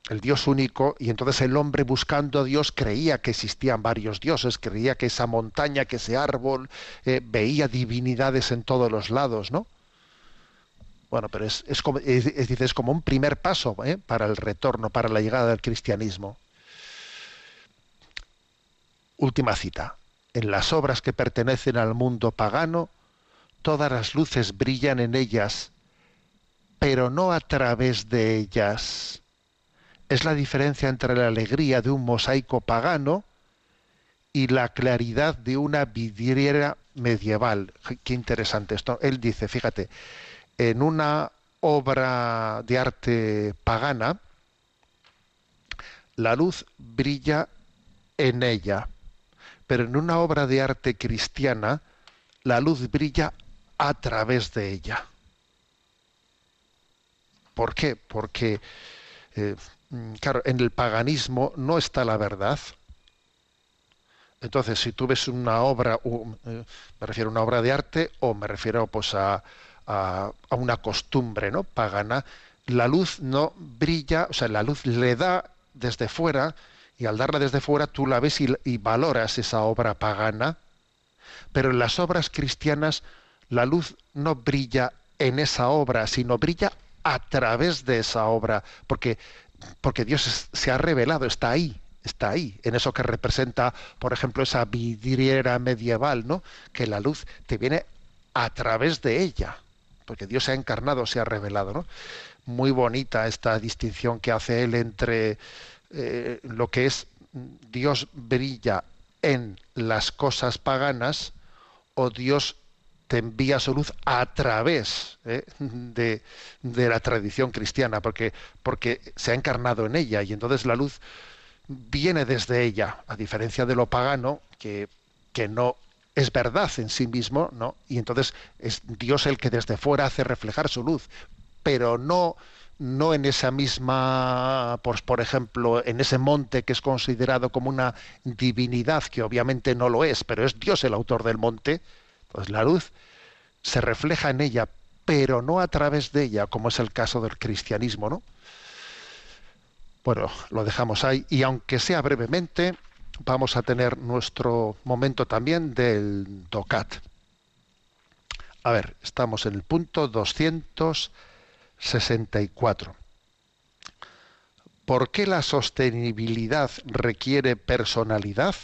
el Dios único y entonces el hombre buscando a Dios creía que existían varios dioses, creía que esa montaña, que ese árbol eh, veía divinidades en todos los lados, ¿no? Bueno, pero es, es como, es, es es como un primer paso ¿eh? para el retorno, para la llegada del cristianismo. Última cita. En las obras que pertenecen al mundo pagano, todas las luces brillan en ellas, pero no a través de ellas. Es la diferencia entre la alegría de un mosaico pagano y la claridad de una vidriera medieval. Qué interesante esto. Él dice, fíjate, en una obra de arte pagana, la luz brilla en ella, pero en una obra de arte cristiana la luz brilla a través de ella. ¿Por qué? Porque, eh, mm, claro, en el paganismo no está la verdad. Entonces, si tú ves una obra, eh, me refiero a una obra de arte o me refiero pues a, a- a una costumbre ¿no? pagana, la luz no brilla, o sea, la luz le da desde fuera y al darla desde fuera tú la ves y, valoras esa obra pagana, pero en las obras cristianas la luz no brilla en esa obra, sino brilla a través de esa obra, porque, porque Dios se ha revelado, está ahí, está ahí, en eso que representa, por ejemplo, esa vidriera medieval, ¿no? Que la luz te viene a través de ella, porque Dios se ha encarnado, se ha revelado, ¿no? Muy bonita esta distinción que hace él entre eh, lo que es Dios brilla en las cosas paganas o Dios te envía su luz a través ¿eh? de, de la tradición cristiana, porque, porque se ha encarnado en ella y entonces la luz viene desde ella, a diferencia de lo pagano, que, que no es verdad en sí mismo, ¿no? Y entonces es Dios el que desde fuera hace reflejar su luz, pero no no en esa misma, pues por ejemplo, en ese monte que es considerado como una divinidad, que obviamente no lo es, pero es Dios el autor del monte, pues la luz se refleja en ella, pero no a través de ella, como es el caso del cristianismo, ¿no? Bueno, lo dejamos ahí y aunque sea brevemente, vamos a tener nuestro momento también del DOCAT. A ver, estamos en el punto 264. ¿Por qué la sostenibilidad requiere personalidad?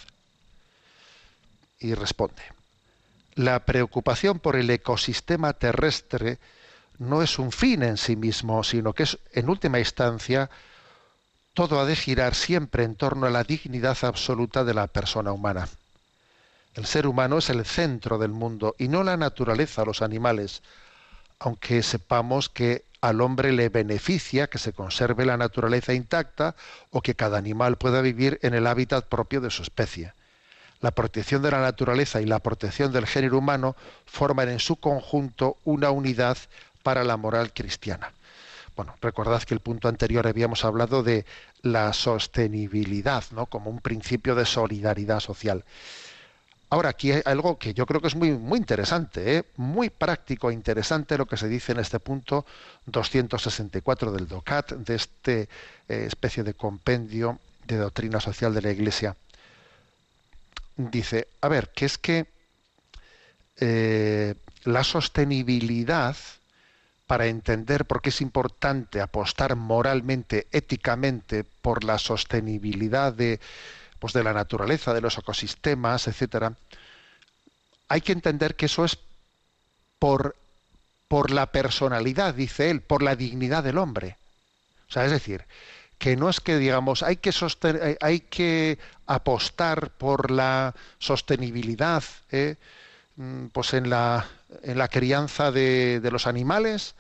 Y responde, la preocupación por el ecosistema terrestre no es un fin en sí mismo, sino que es, en última instancia, todo ha de girar siempre en torno a la dignidad absoluta de la persona humana. El ser humano es el centro del mundo y no la naturaleza, los animales, aunque sepamos que al hombre le beneficia que se conserve la naturaleza intacta o que cada animal pueda vivir en el hábitat propio de su especie. La protección de la naturaleza y la protección del género humano forman en su conjunto una unidad para la moral cristiana. Bueno, recordad que el punto anterior habíamos hablado de la sostenibilidad, ¿no? Como un principio de solidaridad social. Ahora, aquí hay algo que yo creo que es muy, muy interesante, ¿eh? muy práctico e interesante lo que se dice en este punto 264 del DOCAT, de este eh, especie de compendio de doctrina social de la Iglesia. Dice, a ver, que es que eh, la sostenibilidad, para entender por qué es importante apostar moralmente, éticamente, por la sostenibilidad de, pues de la naturaleza, de los ecosistemas, etcétera, hay que entender que eso es por, por la personalidad, dice él, por la dignidad del hombre. O sea, es decir, que no es que digamos hay que sosten hay que apostar por la sostenibilidad ¿eh? pues en la en la crianza de, de los animales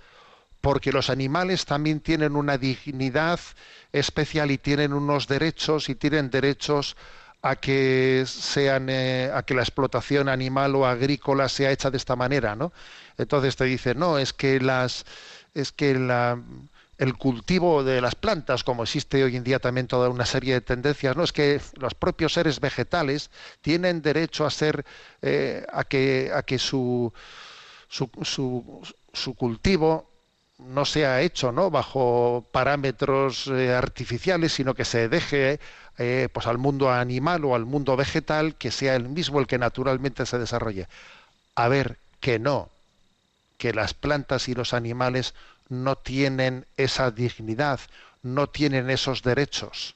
porque los animales también tienen una dignidad especial y tienen unos derechos y tienen derechos a que sean eh, a que la explotación animal o agrícola sea hecha de esta manera, ¿no? Entonces te dice, no, es que las es que el cultivo de las plantas, como existe hoy en día también toda una serie de tendencias, no es que los propios seres vegetales tienen derecho a ser eh, a que a que su su, su, su cultivo no sea hecho ¿no? bajo parámetros eh, artificiales, sino que se deje eh, pues al mundo animal o al mundo vegetal que sea el mismo el que naturalmente se desarrolle. A ver, que no, que las plantas y los animales no tienen esa dignidad, no tienen esos derechos.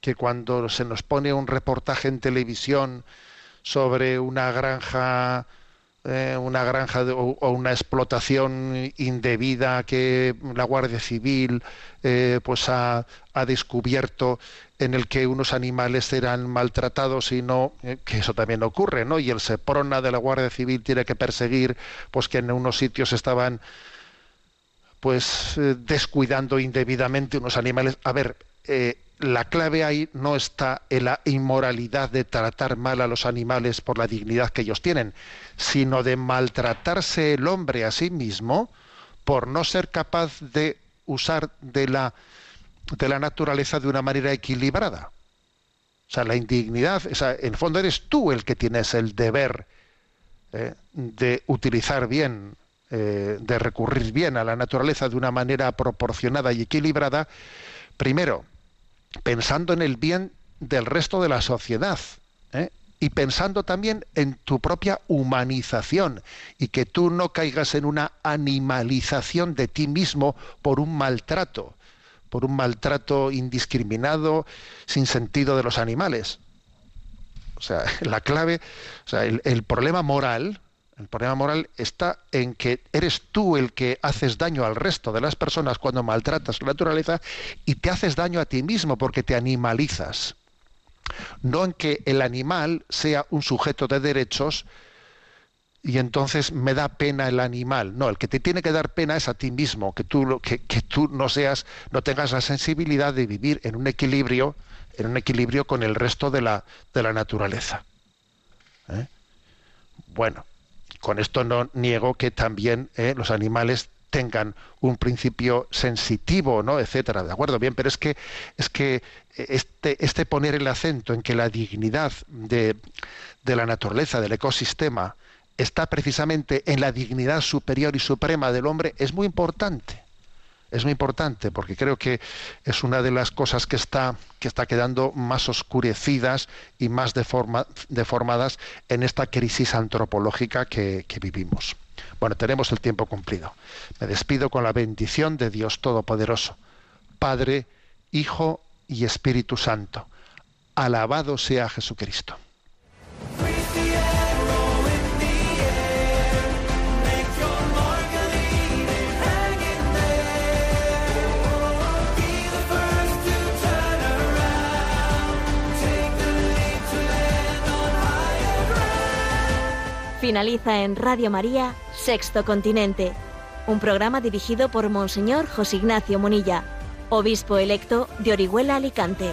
Que cuando se nos pone un reportaje en televisión sobre una granja eh, una granja de, o, una explotación indebida que la Guardia Civil eh, pues ha, descubierto en el que unos animales eran maltratados y no eh, que eso también ocurre no y el Seprona de la Guardia Civil tiene que perseguir pues que en unos sitios estaban pues descuidando indebidamente unos animales. A ver la clave ahí no está en la inmoralidad de tratar mal a los animales por la dignidad que ellos tienen, sino de maltratarse el hombre a sí mismo por no ser capaz de usar de la, de la naturaleza de una manera equilibrada. O sea, la indignidad, o sea, en el fondo eres tú el que tienes el deber eh, de utilizar bien, eh, de recurrir bien a la naturaleza de una manera proporcionada y equilibrada, primero, pensando en el bien del resto de la sociedad ¿eh? y pensando también en tu propia humanización y que tú no caigas en una animalización de ti mismo por un maltrato, por un maltrato indiscriminado, sin sentido de los animales. O sea, la clave, o sea, el, el problema moral, el problema moral está en que eres tú el que haces daño al resto de las personas cuando maltratas la naturaleza y te haces daño a ti mismo porque te animalizas. No en que el animal sea un sujeto de derechos y entonces me da pena el animal. No, el que te tiene que dar pena es a ti mismo, que tú, que, que tú no seas, no tengas la sensibilidad de vivir en un equilibrio, en un equilibrio con el resto de la, de la naturaleza. ¿Eh? Bueno, con esto no niego que también eh, los animales tengan un principio sensitivo, ¿no? etcétera, de acuerdo, bien, pero es que es que este, este poner el acento en que la dignidad de, de la naturaleza, del ecosistema, está precisamente en la dignidad superior y suprema del hombre es muy importante es muy importante porque creo que es una de las cosas que está, que está quedando más oscurecidas y más deforma, deformadas en esta crisis antropológica que, que vivimos. Bueno, tenemos el tiempo cumplido. Me despido con la bendición de Dios Todopoderoso, Padre, Hijo y Espíritu Santo. Alabado sea Jesucristo. Finaliza en Radio María, Sexto Continente, un programa dirigido por Monseñor José Ignacio Munilla, obispo electo de Orihuela Alicante.